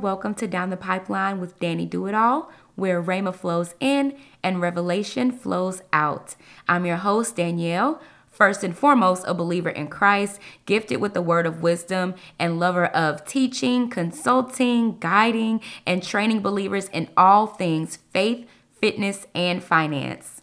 Welcome to Down the Pipeline with Danidoitall, where Rhema flows in and revelation flows out. I'm your host, Danielle. First and foremost, a believer in Christ, gifted with the word of wisdom, and lover of teaching, consulting, guiding, and training believers in all things faith, fitness, and finance.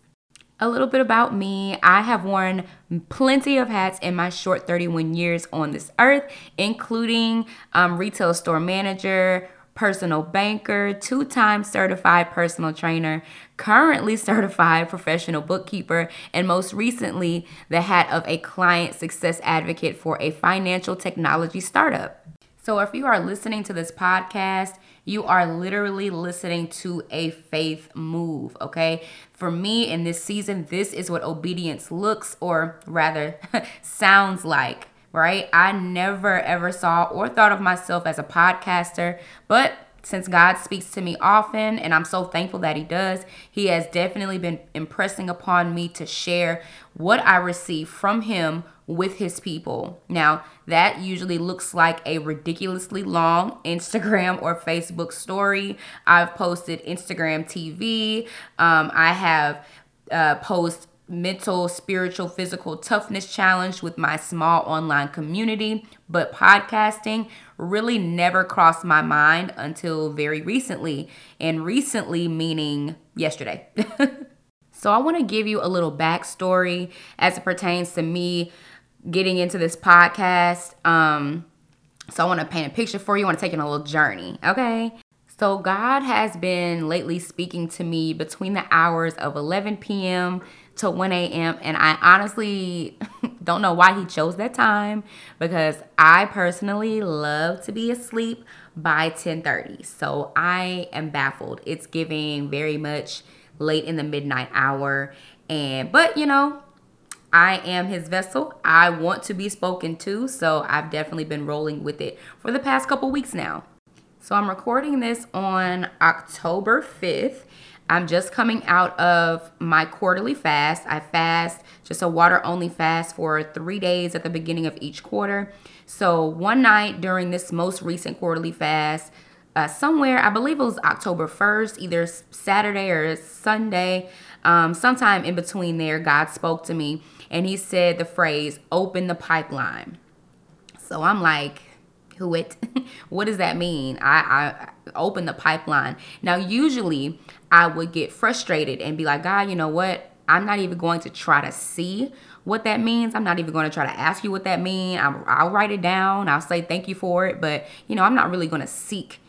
A little bit about me I have worn plenty of hats in my short 31 years on this earth, including um, retail store manager, personal banker, two time certified personal trainer, currently certified professional bookkeeper, and most recently, the hat of a client success advocate for a financial technology startup. So, if you are listening to this podcast, you are literally listening to a faith move, okay? For me in this season, this is what obedience looks or rather sounds like, right? I never ever saw or thought of myself as a podcaster, but since God speaks to me often, and I'm so thankful that He does, He has definitely been impressing upon me to share what I receive from Him with His people. Now, that usually looks like a ridiculously long Instagram or Facebook story. I've posted Instagram TV. Um, I have uh, post mental, spiritual, physical toughness challenge with my small online community, but podcasting really never crossed my mind until very recently. And recently, meaning yesterday. so, I want to give you a little backstory as it pertains to me getting into this podcast. Um, so, I want to paint a picture for you. I want to take you on a little journey, okay? So, God has been lately speaking to me between the hours of 11 p.m. to 1 a.m. And I honestly don't know why He chose that time because I personally love to be asleep by 10:30. So I am baffled. It's giving very much late in the midnight hour. And but you know, I am his vessel. I want to be spoken to, so I've definitely been rolling with it for the past couple weeks now. So I'm recording this on October 5th. I'm just coming out of my quarterly fast. I fast just a water only fast for three days at the beginning of each quarter. So, one night during this most recent quarterly fast, uh, somewhere, I believe it was October 1st, either Saturday or Sunday, um, sometime in between there, God spoke to me and He said the phrase, open the pipeline. So, I'm like, who it what does that mean? I, I open the pipeline. Now usually i would get frustrated and be like god you know what? I'm not even going to try to see what that means. I'm not even going to try to ask you what that means I'll, write it down. I'll say thank you for it. But you know i'm not really going to seek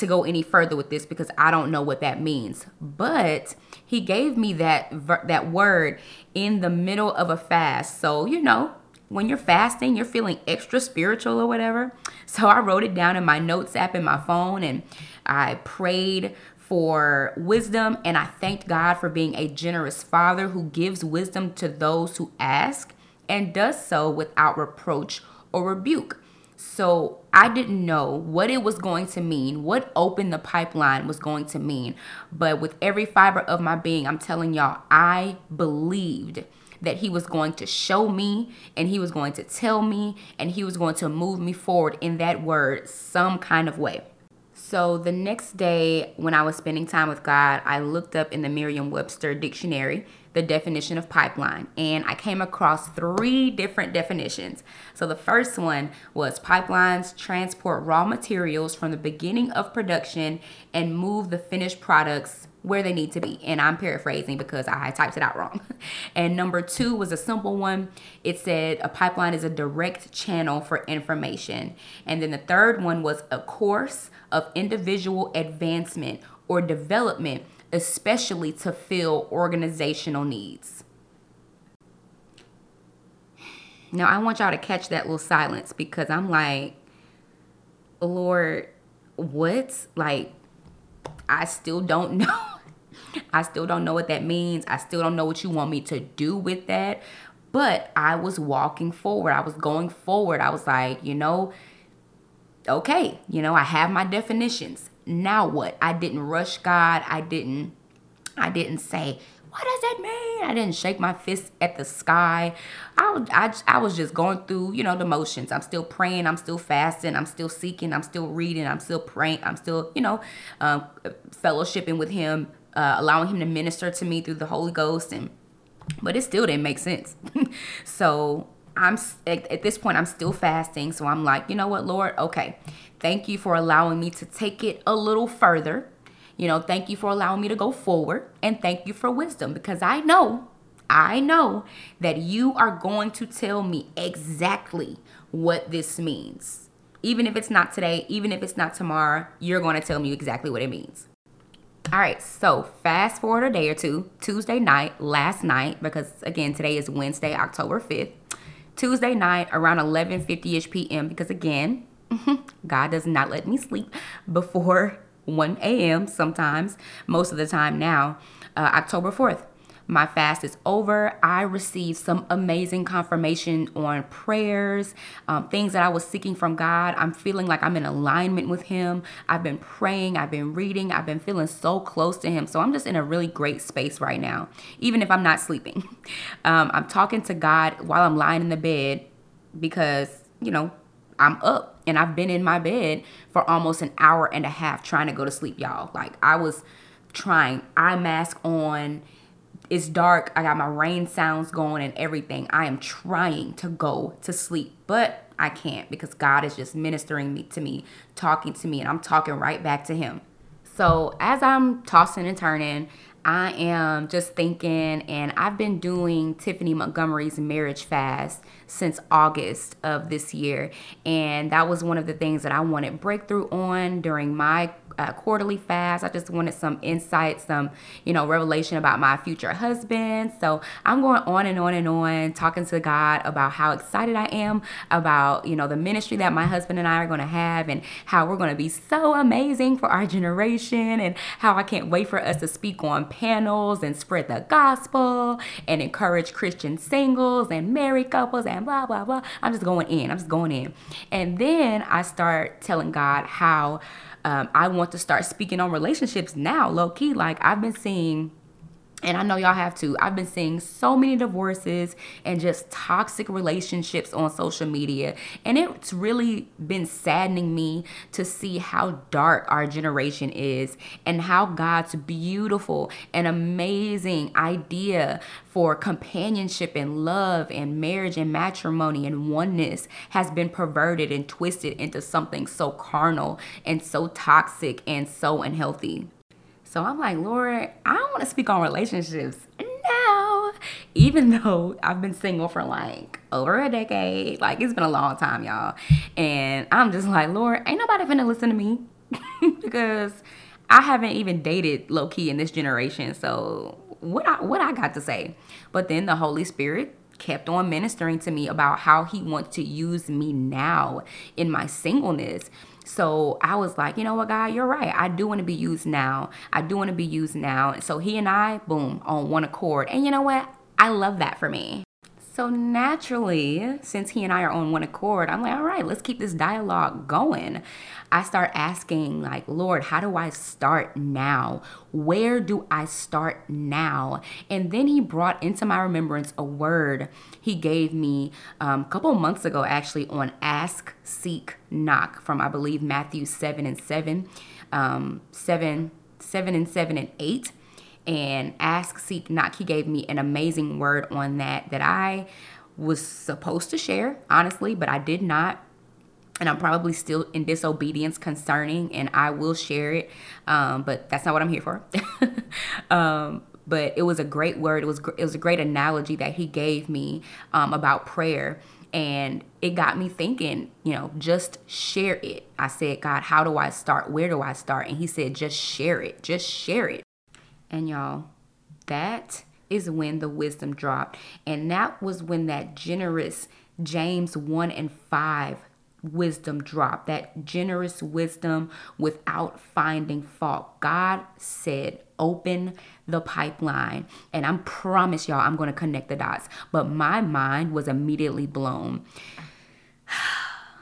to go any further with this because I don't know what that means. But he gave me that that word in the middle of a fast. So, you know, when you're fasting, you're feeling extra spiritual or whatever. So I wrote it down in my notes app in my phone and I prayed for wisdom and I thanked God for being a generous father who gives wisdom to those who ask and does so without reproach or rebuke. So I didn't know what it was going to mean, what open the pipeline was going to mean. But with every fiber of my being, I'm telling y'all, I believed that he was going to show me and he was going to tell me and he was going to move me forward in that word some kind of way. So the next day, when I was spending time with God, I looked up in the Merriam Webster dictionary the definition of pipeline and I came across three different definitions. So the first one was pipelines transport raw materials from the beginning of production and move the finished products where they need to be. And I'm paraphrasing because I typed it out wrong. And number two was a simple one. It said a pipeline is a direct channel for information. And then the third one was a course of individual advancement or development, especially to fill organizational needs. Now, I want y'all to catch that little silence because I'm like, Lord, what? Like, I still don't know. I still don't know what that means. I still don't know what you want me to do with that. But I was walking forward. I was going forward. I was like, you know, okay, you know, I have my definitions. Now what? I didn't rush God. I didn't I didn't say, what does that mean? I didn't shake my fist at the sky. I, I, I was just going through, you know, the motions. I'm still praying. I'm still fasting. I'm still seeking. I'm still reading. I'm still praying. I'm still, you know, um, fellowshipping with him, uh, allowing him to minister to me through the Holy Ghost. And, but it still didn't make sense. so I'm at, at this point, I'm still fasting. So I'm like, you know what, Lord? Okay. Thank you for allowing me to take it a little further you know, thank you for allowing me to go forward and thank you for wisdom because I know, I know that you are going to tell me exactly what this means. Even if it's not today, even if it's not tomorrow, you're going to tell me exactly what it means. All right, so fast forward a day or two, Tuesday night, last night, because again, today is Wednesday, October 5th. Tuesday night around 11:50ish p.m. because again, God does not let me sleep before 1 a.m. sometimes, most of the time now, uh, October 4th. My fast is over. I received some amazing confirmation on prayers, um, things that I was seeking from God. I'm feeling like I'm in alignment with Him. I've been praying, I've been reading, I've been feeling so close to Him. So I'm just in a really great space right now, even if I'm not sleeping. Um, I'm talking to God while I'm lying in the bed because, you know, I'm up and I've been in my bed for almost an hour and a half trying to go to sleep, y'all. Like I was trying, eye mask on. It's dark. I got my rain sounds going and everything. I am trying to go to sleep, but I can't because God is just ministering me to me, talking to me, and I'm talking right back to Him. So as I'm tossing and turning, I am just thinking, and I've been doing Tiffany Montgomery's marriage fast since August of this year. And that was one of the things that I wanted breakthrough on during my uh, quarterly fast. I just wanted some insight, some, you know, revelation about my future husband. So I'm going on and on and on, talking to God about how excited I am about, you know, the ministry that my husband and I are going to have and how we're going to be so amazing for our generation and how I can't wait for us to speak on panels and spread the gospel and encourage Christian singles and married couples and blah, blah, blah. I'm just going in. I'm just going in. And then I start telling God how um, I want to start speaking on relationships now, low key. Like I've been seeing and I know y'all have too. I've been seeing so many divorces and just toxic relationships on social media. And it's really been saddening me to see how dark our generation is and how God's beautiful and amazing idea for companionship and love and marriage and matrimony and oneness has been perverted and twisted into something so carnal and so toxic and so unhealthy. So I'm like, Lord, I don't want to speak on relationships now. Even though I've been single for like over a decade. Like it's been a long time, y'all. And I'm just like, Lord, ain't nobody finna listen to me. because I haven't even dated low key in this generation. So what I what I got to say. But then the Holy Spirit kept on ministering to me about how he wants to use me now in my singleness. So I was like, you know what, God, you're right. I do want to be used now. I do want to be used now. So he and I, boom, on one accord. And you know what? I love that for me. So naturally, since he and I are on one accord, I'm like, all right, let's keep this dialogue going. I start asking, like, Lord, how do I start now? Where do I start now? And then he brought into my remembrance a word he gave me um, a couple months ago, actually, on ask, seek, knock from, I believe, Matthew 7 and 7, um, 7, 7 and 7 and 8 and ask, seek, knock. He gave me an amazing word on that that I was supposed to share, honestly, but I did not. And I'm probably still in disobedience concerning, and I will share it. Um, but that's not what I'm here for. um, but it was a great word. It was it was a great analogy that he gave me um, about prayer, and it got me thinking. You know, just share it. I said, God, how do I start? Where do I start? And he said, just share it. Just share it. And y'all, that is when the wisdom dropped. And that was when that generous James 1 and 5 wisdom dropped. That generous wisdom without finding fault. God said, open the pipeline. And I promise y'all, I'm going to connect the dots. But my mind was immediately blown.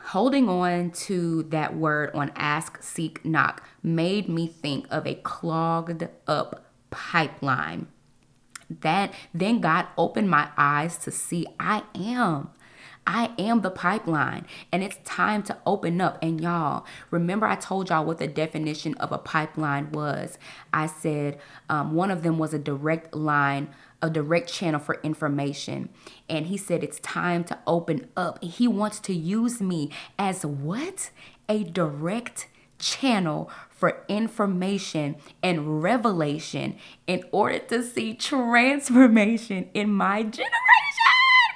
Holding on to that word on ask, seek, knock made me think of a clogged up pipeline. That then God opened my eyes to see I am. I am the pipeline and it's time to open up. And y'all, remember I told y'all what the definition of a pipeline was. I said um, one of them was a direct line, a direct channel for information. And he said it's time to open up. He wants to use me as what? A direct channel for information and revelation in order to see transformation in my generation.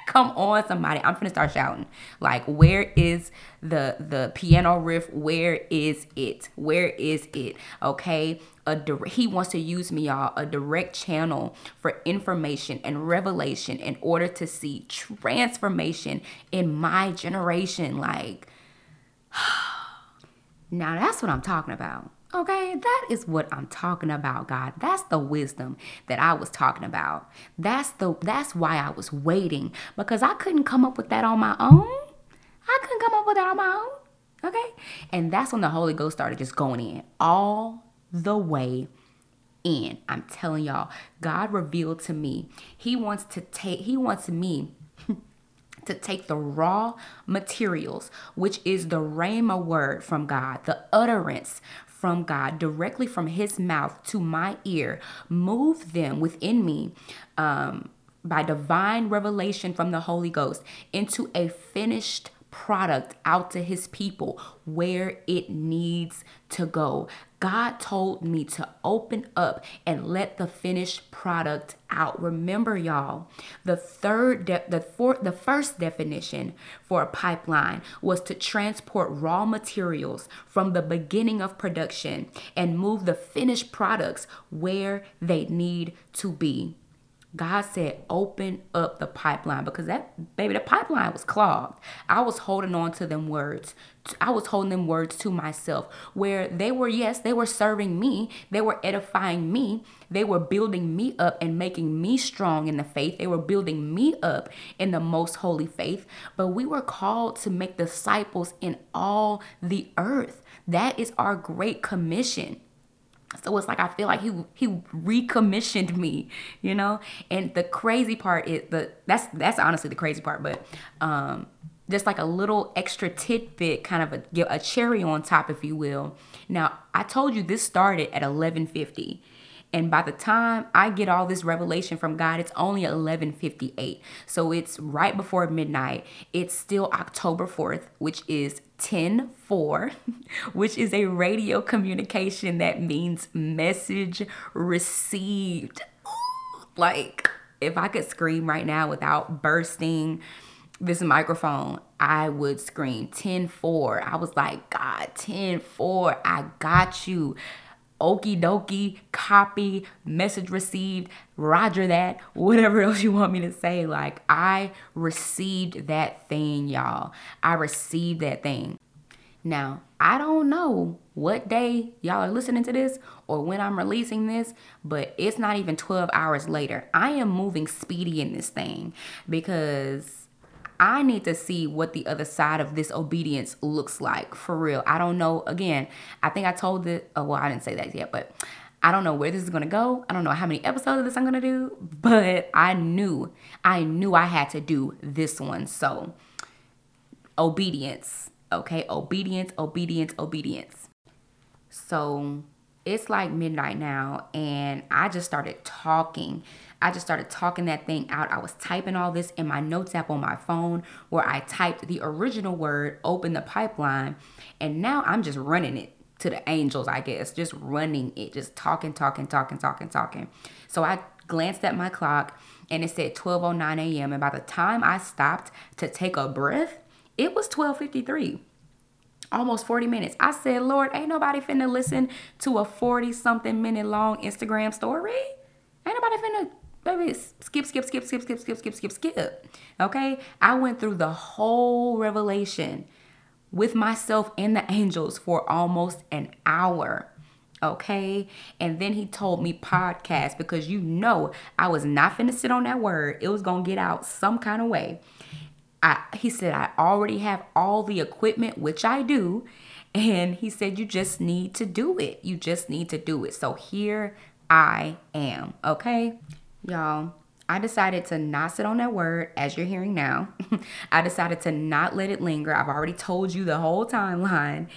Come on, somebody. I'm gonna start shouting. Like, where is the the piano riff? Where is it? Where is it? Okay. A direct, he wants to use me, y'all, a direct channel for information and revelation in order to see transformation in my generation. Like, now that's what I'm talking about. Okay, that is what I'm talking about, God. That's the wisdom that I was talking about. That's the that's why I was waiting because I couldn't come up with that on my own. I couldn't come up with that on my own. Okay? And that's when the Holy Ghost started just going in all the way in. I'm telling y'all, God revealed to me. He wants to take he wants me to take the raw materials, which is the Rhema word from God, the utterance from God, directly from His mouth to my ear, move them within me. Um, by divine revelation from the Holy Ghost into a finished product out to his people where it needs to go. God told me to open up and let the finished product out. Remember y'all, the third de- the fourth the first definition for a pipeline was to transport raw materials from the beginning of production and move the finished products where they need to be. God said, open up the pipeline because that baby, the pipeline was clogged. I was holding on to them words. I was holding them words to myself where they were, yes, they were serving me. They were edifying me. They were building me up and making me strong in the faith. They were building me up in the most holy faith. But we were called to make disciples in all the earth. That is our great commission. So it's like I feel like he he recommissioned me, you know. And the crazy part is the that's that's honestly the crazy part, but um, just like a little extra tidbit, kind of a a cherry on top, if you will. Now I told you this started at eleven fifty. And by the time I get all this revelation from God, it's only 11:58. So it's right before midnight. It's still October 4th, which is 10-4, which is a radio communication that means message received. Like if I could scream right now without bursting this microphone, I would scream 10 4. I was like, God, 10 4, I got you okie dokie, copy, message received, roger that, whatever else you want me to say. Like, I received that thing, y'all. I received that thing. Now, I don't know what day y'all are listening to this or when I'm releasing this, but it's not even 12 hours later. I am moving speedy in this thing because I need to see what the other side of this obedience looks like for real. I don't know. Again, I think I told it. Oh, well, I didn't say that yet, but I don't know where this is gonna go. I don't know how many episodes of this I'm gonna do, but I knew, I knew I had to do this one. So, obedience, okay? Obedience, obedience, obedience. So, it's like midnight now, and I just started talking. I just started talking that thing out. I was typing all this in my notes app on my phone where I typed the original word, open the pipeline, and now I'm just running it to the angels, I guess, just running it, just talking, talking, talking, talking, talking. So I glanced at my clock and it said 12:09 a.m. and by the time I stopped to take a breath, it was 12:53 almost 40 minutes. I said, Lord, ain't nobody finna listen to a 40 something minute long Instagram story. Ain't nobody finna baby skip skip skip skip skip skip skip skip skip. Okay? I went through the whole revelation with myself and the angels for almost an hour. Okay? And then he told me podcast because you know i was not finna sit on that word. It was gonna get out some kind of way. I, he said i already have all the equipment which i do. And he said you just need to do it. You just need to do it. So here i am. Okay Y'all, I decided to not sit on that word as you're hearing now. I decided to not let it linger. I've already told you the whole timeline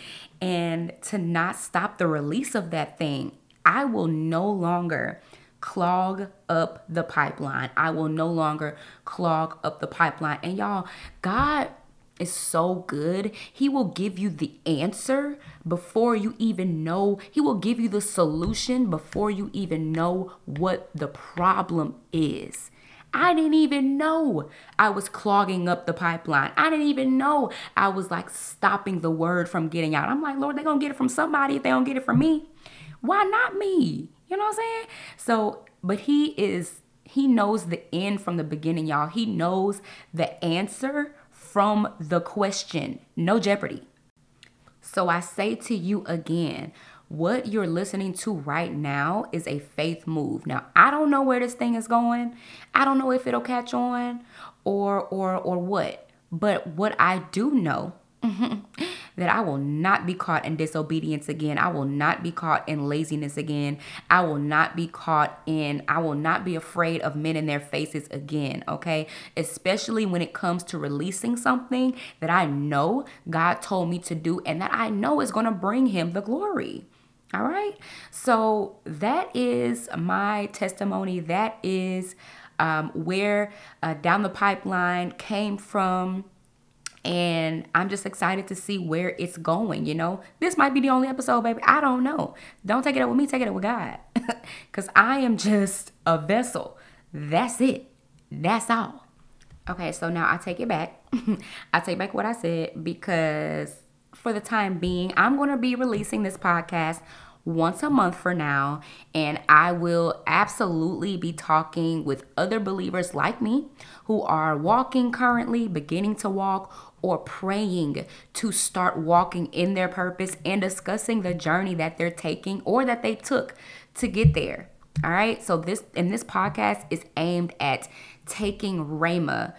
and to not stop the release of that thing. I will no longer clog up the pipeline. I will no longer clog up the pipeline. And y'all, God is so good. He will give you the answer before you even know. He will give you the solution before you even know what the problem is. I didn't even know I was clogging up the pipeline. I didn't even know I was like stopping the word from getting out. I'm like, Lord, they're going to get it from somebody if they don't get it from me. Why not me? You know what I'm saying? So, but he is, he knows the end from the beginning, y'all. He knows the answer from the question. No jeopardy. So I say to you again, what you're listening to right now is a faith move. Now, I don't know where this thing is going. I don't know if it'll catch on or or or what. But what I do know that I will not be caught in disobedience again. I will not be caught in laziness again. I will not be caught in, I will not be afraid of men in their faces again, okay? Especially when it comes to releasing something that I know God told me to do and that I know is going to bring him the glory. All right. So that is my testimony. That is um, where uh, down the pipeline came from and I'm just excited to see where it's going. You know, this might be the only episode, baby. I don't know. Don't take it up with me, take it up with God. Because I am just a vessel. That's it. That's all. Okay, so now I take it back. I take back what I said because for the time being, I'm going to be releasing this podcast once a month for now. And I will absolutely be talking with other believers like me who are walking currently, beginning to walk, or praying to start walking in their purpose and discussing the journey that they're taking or that they took to get there. All right. So this in this podcast is aimed at taking Rhema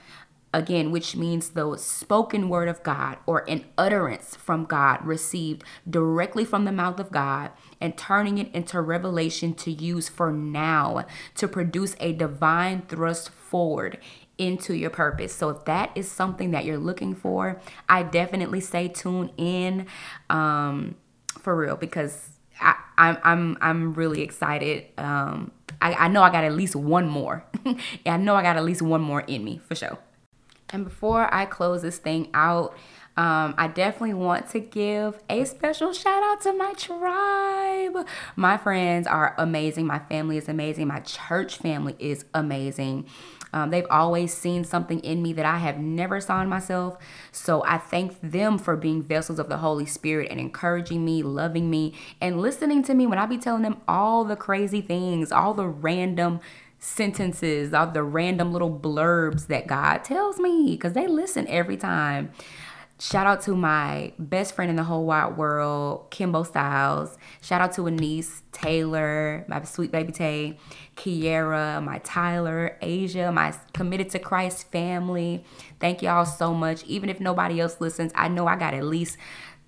again, which means the spoken word of God or an utterance from God received directly from the mouth of God and turning it into revelation to use for now to produce a divine thrust forward into your purpose. So if that is something that you're looking for, I definitely say tune in um, for real because I, I'm I'm I'm really excited. Um, I, I know I got at least one more. I know I got at least one more in me for sure. And before I close this thing out, um, I definitely want to give a special shout out to my tribe. My friends are amazing. My family is amazing. My church family is amazing. Um, they've always seen something in me that I have never saw in myself. So I thank them for being vessels of the Holy Spirit and encouraging me, loving me, and listening to me when I be telling them all the crazy things, all the random sentences, all the random little blurbs that God tells me because they listen every time. Shout out to my best friend in the whole wide world, Kimbo Styles. Shout out to Anise Taylor, my sweet baby Tay, Kiera, my Tyler, Asia, my committed to Christ family. Thank y'all so much. Even if nobody else listens, I know I got at least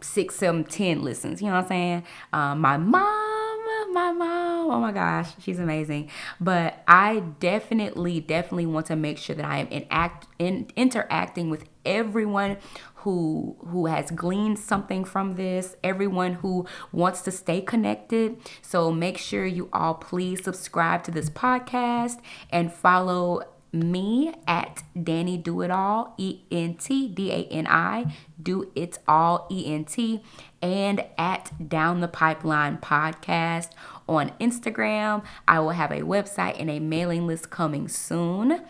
six, seven, ten listens. You know what I'm saying? Um, my mom, my mom. Oh my gosh, she's amazing. But I definitely, definitely want to make sure that I am in act in interacting with everyone who who has gleaned something from this, everyone who wants to stay connected. So make sure you all please subscribe to this podcast and follow me at Danidoitall, E N T D A N I, Do It All, E N T, and at Down the Pipeline Podcast on Instagram. I will have a website and a mailing list coming soon.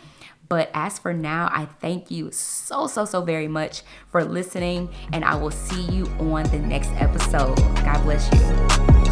But as for now, I thank you so, so, so very much for listening, and I will see you on the next episode. God bless you.